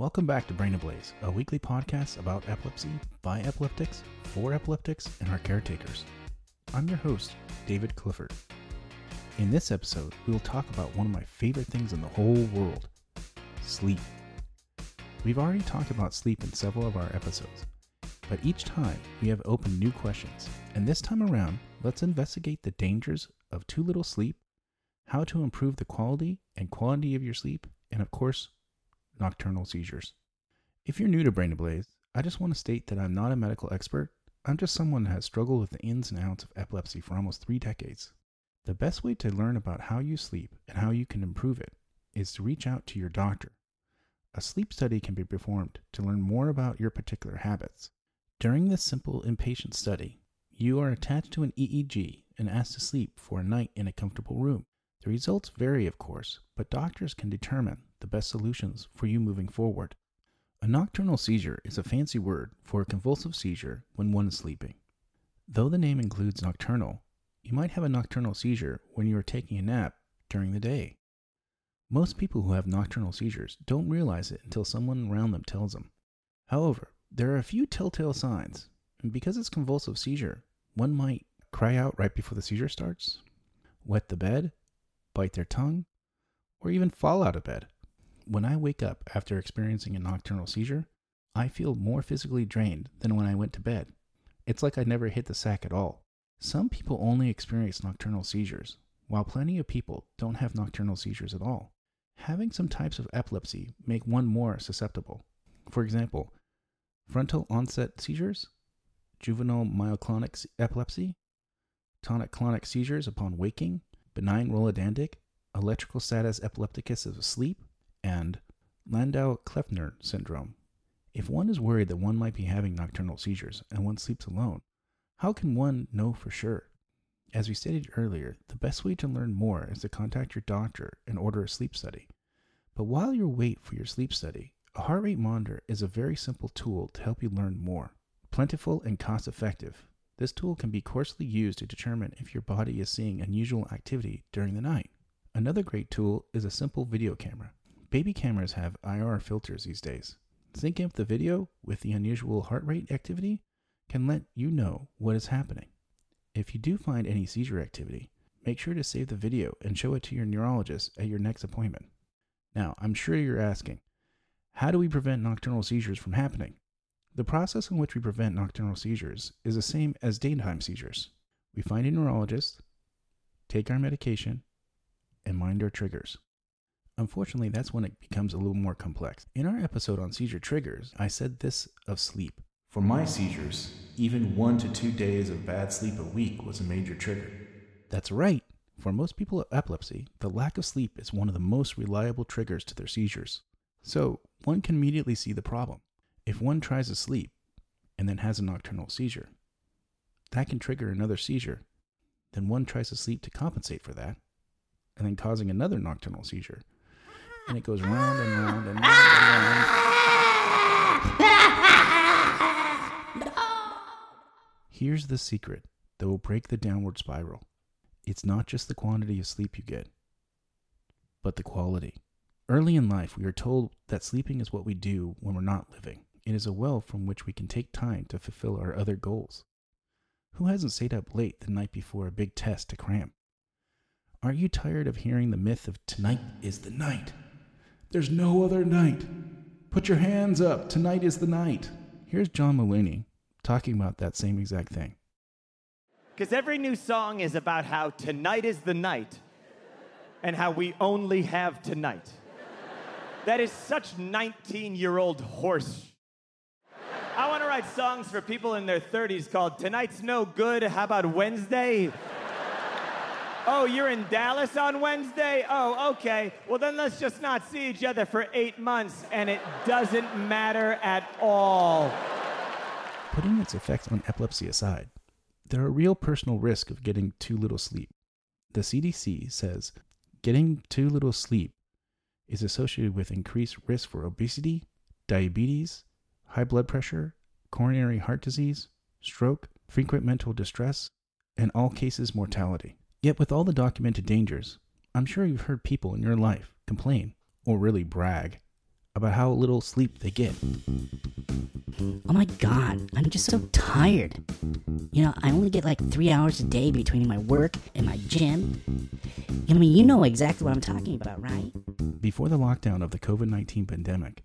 Welcome back to Brain Ablaze, a weekly podcast about epilepsy, by epileptics, for epileptics, and our caretakers. I'm your host, David Clifford. In this episode, we will talk about one of my favorite things in the whole world sleep. We've already talked about sleep in several of our episodes, but each time we have opened new questions, and this time around, let's investigate the dangers of too little sleep, how to improve the quality and quantity of your sleep, and of course, nocturnal seizures. If you're new to Brain Ablaze, I just want to state that I'm not a medical expert. I'm just someone who has struggled with the ins and outs of epilepsy for almost three decades. The best way to learn about how you sleep and how you can improve it is to reach out to your doctor. A sleep study can be performed to learn more about your particular habits. During this simple inpatient study, you are attached to an EEG and asked to sleep for a night in a comfortable room. The results vary, of course, but doctors can determine the best solutions for you moving forward. A nocturnal seizure is a fancy word for a convulsive seizure when one is sleeping. Though the name includes nocturnal, you might have a nocturnal seizure when you are taking a nap during the day. Most people who have nocturnal seizures don't realize it until someone around them tells them. However, there are a few telltale signs, and because it's convulsive seizure, one might cry out right before the seizure starts, wet the bed, bite their tongue, or even fall out of bed. When I wake up after experiencing a nocturnal seizure, I feel more physically drained than when I went to bed. It's like I never hit the sack at all. Some people only experience nocturnal seizures, while plenty of people don't have nocturnal seizures at all. Having some types of epilepsy make one more susceptible. For example, frontal onset seizures, juvenile myoclonic epilepsy, tonic clonic seizures upon waking, benign rolodendric, electrical status epilepticus of sleep, and Landau-Kleffner syndrome. If one is worried that one might be having nocturnal seizures and one sleeps alone, how can one know for sure? As we stated earlier, the best way to learn more is to contact your doctor and order a sleep study. But while you wait for your sleep study, a heart rate monitor is a very simple tool to help you learn more. Plentiful and cost effective, this tool can be coarsely used to determine if your body is seeing unusual activity during the night. Another great tool is a simple video camera. Baby cameras have IR filters these days. Syncing up the video with the unusual heart rate activity can let you know what is happening. If you do find any seizure activity, make sure to save the video and show it to your neurologist at your next appointment. Now, I'm sure you're asking, how do we prevent nocturnal seizures from happening? The process in which we prevent nocturnal seizures is the same as daytime seizures. We find a neurologist, take our medication, and mind our triggers. Unfortunately, that's when it becomes a little more complex. In our episode on seizure triggers, I said this of sleep. For my seizures, even one to two days of bad sleep a week was a major trigger. That's right. For most people with epilepsy, the lack of sleep is one of the most reliable triggers to their seizures. So, one can immediately see the problem. If one tries to sleep and then has a nocturnal seizure, that can trigger another seizure. Then one tries to sleep to compensate for that, and then causing another nocturnal seizure. And it goes round and round and round and round. Here's the secret that will break the downward spiral it's not just the quantity of sleep you get, but the quality. Early in life, we are told that sleeping is what we do when we're not living. It is a well from which we can take time to fulfill our other goals. Who hasn't stayed up late the night before a big test to cram? Aren't you tired of hearing the myth of tonight is the night? There's no other night. Put your hands up. Tonight is the night. Here's John Mulaney talking about that same exact thing. Because every new song is about how tonight is the night and how we only have tonight. That is such 19 year old horse. I want to write songs for people in their 30s called Tonight's No Good. How about Wednesday? Oh, you're in Dallas on Wednesday? Oh, okay. Well, then let's just not see each other for eight months, and it doesn't matter at all. Putting its effects on epilepsy aside, there are real personal risks of getting too little sleep. The CDC says getting too little sleep is associated with increased risk for obesity, diabetes, high blood pressure, coronary heart disease, stroke, frequent mental distress, and all cause mortality. Yet, with all the documented dangers, I'm sure you've heard people in your life complain, or really brag, about how little sleep they get. Oh my god, I'm just so tired. You know, I only get like three hours a day between my work and my gym. I mean, you know exactly what I'm talking about, right? Before the lockdown of the COVID 19 pandemic,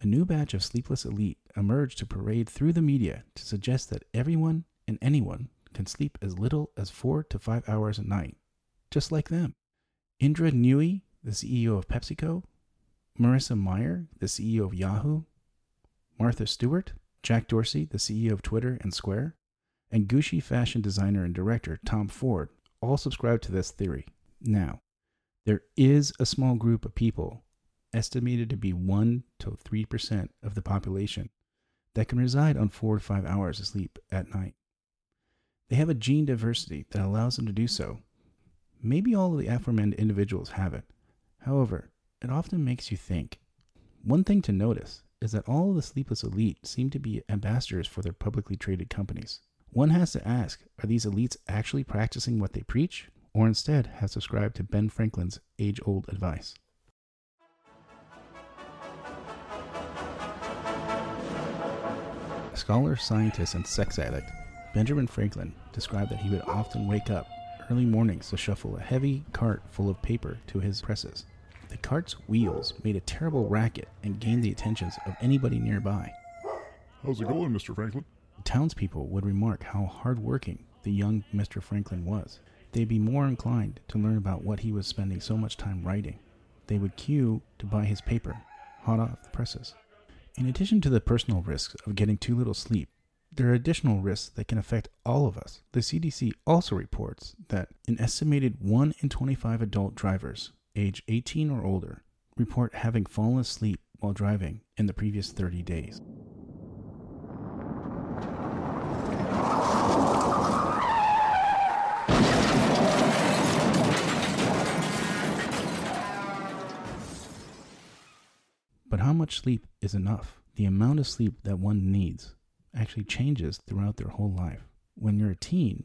a new batch of sleepless elite emerged to parade through the media to suggest that everyone and anyone can sleep as little as four to five hours a night, just like them. Indra Nooyi, the CEO of PepsiCo, Marissa Mayer, the CEO of Yahoo, Martha Stewart, Jack Dorsey, the CEO of Twitter and Square, and Gucci fashion designer and director Tom Ford all subscribe to this theory. Now, there is a small group of people, estimated to be 1 to 3% of the population, that can reside on 4 to 5 hours of sleep at night. They have a gene diversity that allows them to do so. Maybe all of the aforementioned individuals have it. However, it often makes you think. One thing to notice is that all of the sleepless elite seem to be ambassadors for their publicly traded companies. One has to ask are these elites actually practicing what they preach, or instead have subscribed to Ben Franklin's age old advice? Scholar, scientist, and sex addict Benjamin Franklin described that he would often wake up early mornings to shuffle a heavy cart full of paper to his presses. The cart's wheels made a terrible racket and gained the attentions of anybody nearby. How's it going, Mr. Franklin? Townspeople would remark how hard-working the young Mr. Franklin was. They'd be more inclined to learn about what he was spending so much time writing. They would queue to buy his paper, hot off the presses. In addition to the personal risks of getting too little sleep, there are additional risks that can affect all of us. The CDC also reports that an estimated 1 in 25 adult drivers age 18 or older report having fallen asleep while driving in the previous 30 days. But how much sleep is enough? The amount of sleep that one needs actually changes throughout their whole life. When you're a teen,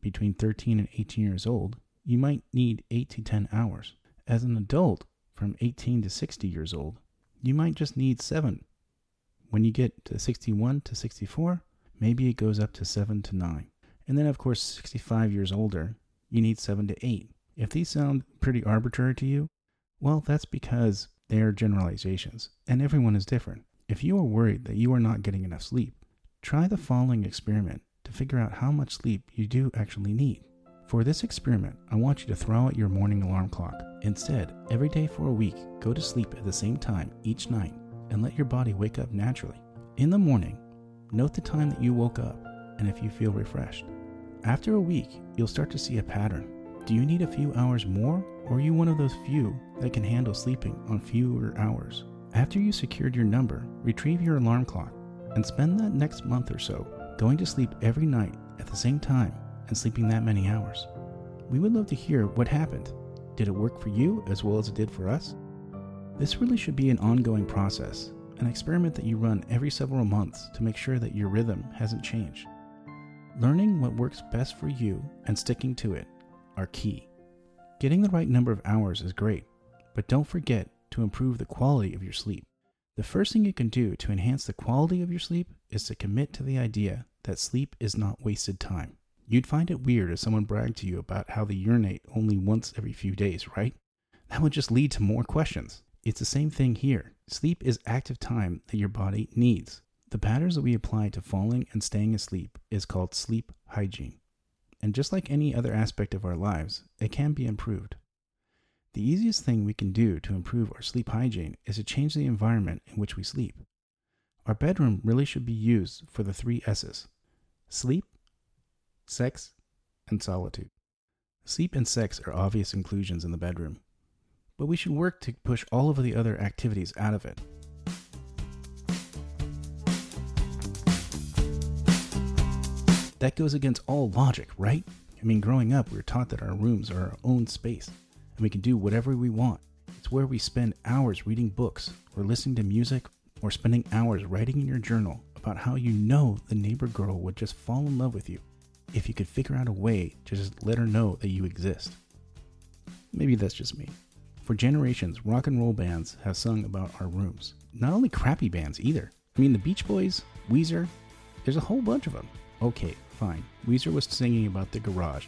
between 13 and 18 years old, you might need 8 to 10 hours. As an adult, from 18 to 60 years old, you might just need 7. When you get to 61 to 64, maybe it goes up to 7 to 9. And then, of course, 65 years older, you need 7 to 8. If these sound pretty arbitrary to you, well, that's because they are generalizations, and everyone is different. If you are worried that you are not getting enough sleep, try the following experiment to figure out how much sleep you do actually need. For this experiment, I want you to throw out your morning alarm clock. Instead, every day for a week, go to sleep at the same time each night and let your body wake up naturally. In the morning, note the time that you woke up and if you feel refreshed. After a week, you'll start to see a pattern. Do you need a few hours more, or are you one of those few that can handle sleeping on fewer hours? After you secured your number, retrieve your alarm clock and spend that next month or so going to sleep every night at the same time and sleeping that many hours. We would love to hear what happened. Did it work for you as well as it did for us? This really should be an ongoing process, an experiment that you run every several months to make sure that your rhythm hasn't changed. Learning what works best for you and sticking to it are key. Getting the right number of hours is great, but don't forget to improve the quality of your sleep. The first thing you can do to enhance the quality of your sleep is to commit to the idea that sleep is not wasted time. You'd find it weird if someone bragged to you about how they urinate only once every few days, right? That would just lead to more questions. It's the same thing here. Sleep is active time that your body needs. The patterns that we apply to falling and staying asleep is called sleep hygiene. And just like any other aspect of our lives, it can be improved. The easiest thing we can do to improve our sleep hygiene is to change the environment in which we sleep. Our bedroom really should be used for the three S's sleep, sex, and solitude. Sleep and sex are obvious inclusions in the bedroom, but we should work to push all of the other activities out of it. That goes against all logic, right? I mean, growing up, we were taught that our rooms are our own space, and we can do whatever we want. It's where we spend hours reading books, or listening to music, or spending hours writing in your journal about how you know the neighbor girl would just fall in love with you if you could figure out a way to just let her know that you exist. Maybe that's just me. For generations, rock and roll bands have sung about our rooms. Not only crappy bands either. I mean, the Beach Boys, Weezer, there's a whole bunch of them. Okay, fine. Weezer was singing about the garage,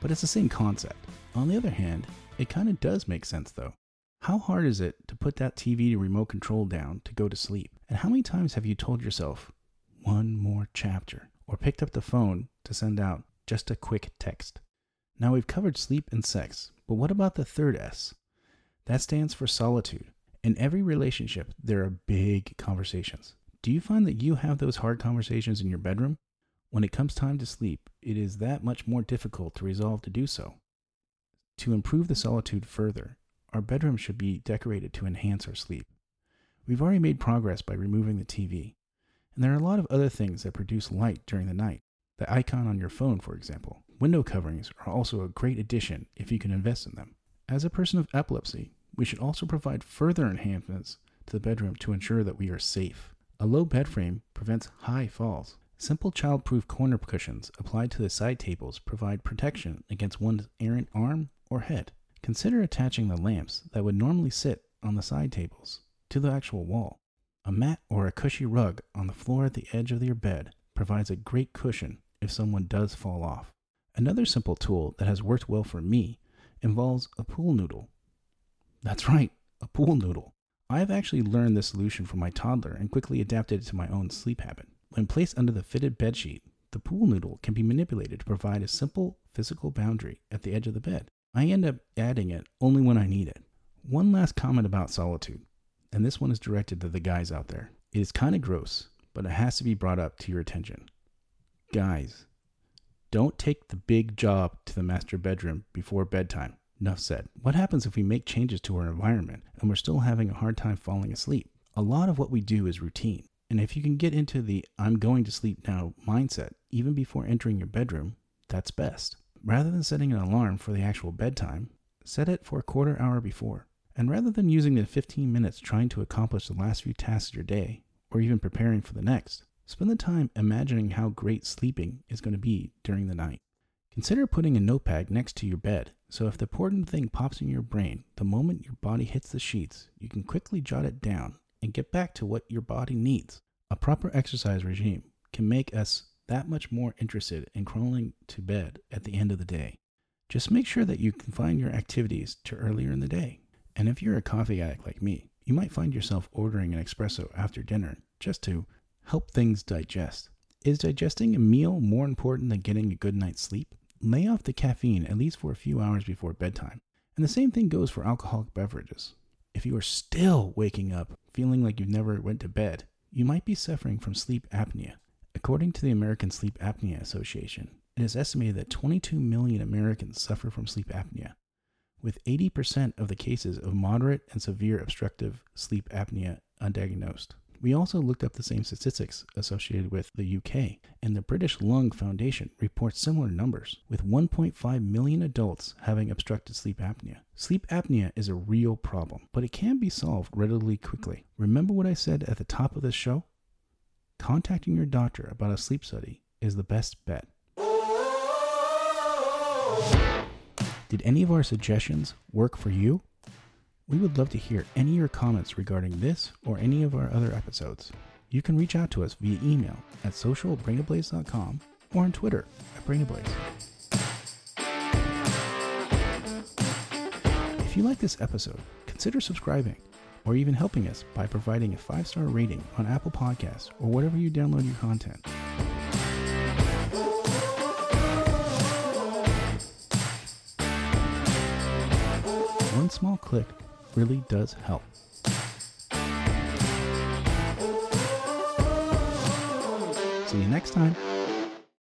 but it's the same concept. On the other hand, it kind of does make sense though. How hard is it to put that TV remote control down to go to sleep? And how many times have you told yourself, one more chapter, or picked up the phone to send out just a quick text? Now we've covered sleep and sex, but what about the third S? That stands for solitude. In every relationship, there are big conversations. Do you find that you have those hard conversations in your bedroom? When it comes time to sleep, it is that much more difficult to resolve to do so. To improve the solitude further, our bedroom should be decorated to enhance our sleep. We've already made progress by removing the TV, and there are a lot of other things that produce light during the night. The icon on your phone, for example. Window coverings are also a great addition if you can invest in them. As a person of epilepsy, we should also provide further enhancements to the bedroom to ensure that we are safe. A low bed frame prevents high falls. Simple child-proof corner cushions applied to the side tables provide protection against one's errant arm or head. Consider attaching the lamps that would normally sit on the side tables to the actual wall. A mat or a cushy rug on the floor at the edge of your bed provides a great cushion if someone does fall off. Another simple tool that has worked well for me involves a pool noodle. That's right, a pool noodle. I have actually learned this solution from my toddler and quickly adapted it to my own sleep habit. When placed under the fitted bedsheet, the pool noodle can be manipulated to provide a simple physical boundary at the edge of the bed. I end up adding it only when I need it. One last comment about solitude, and this one is directed to the guys out there. It is kind of gross, but it has to be brought up to your attention. Guys, don't take the big job to the master bedroom before bedtime. Enough said. What happens if we make changes to our environment and we're still having a hard time falling asleep? A lot of what we do is routine. And if you can get into the I'm going to sleep now mindset even before entering your bedroom, that's best. Rather than setting an alarm for the actual bedtime, set it for a quarter hour before. And rather than using the 15 minutes trying to accomplish the last few tasks of your day, or even preparing for the next, spend the time imagining how great sleeping is going to be during the night. Consider putting a notepad next to your bed so if the important thing pops in your brain the moment your body hits the sheets, you can quickly jot it down and get back to what your body needs. A proper exercise regime can make us that much more interested in crawling to bed at the end of the day. Just make sure that you confine your activities to earlier in the day. And if you're a coffee addict like me, you might find yourself ordering an espresso after dinner just to help things digest. Is digesting a meal more important than getting a good night's sleep? Lay off the caffeine at least for a few hours before bedtime. And the same thing goes for alcoholic beverages. If you are still waking up feeling like you've never went to bed, you might be suffering from sleep apnea. According to the American Sleep Apnea Association, it is estimated that 22 million Americans suffer from sleep apnea, with 80% of the cases of moderate and severe obstructive sleep apnea undiagnosed. We also looked up the same statistics associated with the UK, and the British Lung Foundation reports similar numbers, with 1.5 million adults having obstructed sleep apnea. Sleep apnea is a real problem, but it can be solved relatively quickly. Remember what I said at the top of this show? Contacting your doctor about a sleep study is the best bet. Did any of our suggestions work for you? We would love to hear any of your comments regarding this or any of our other episodes. You can reach out to us via email at social@brainablaze.com or on Twitter at brainablaze. If you like this episode, consider subscribing or even helping us by providing a five-star rating on Apple Podcasts or whatever you download your content. One small click really does help. See you next time.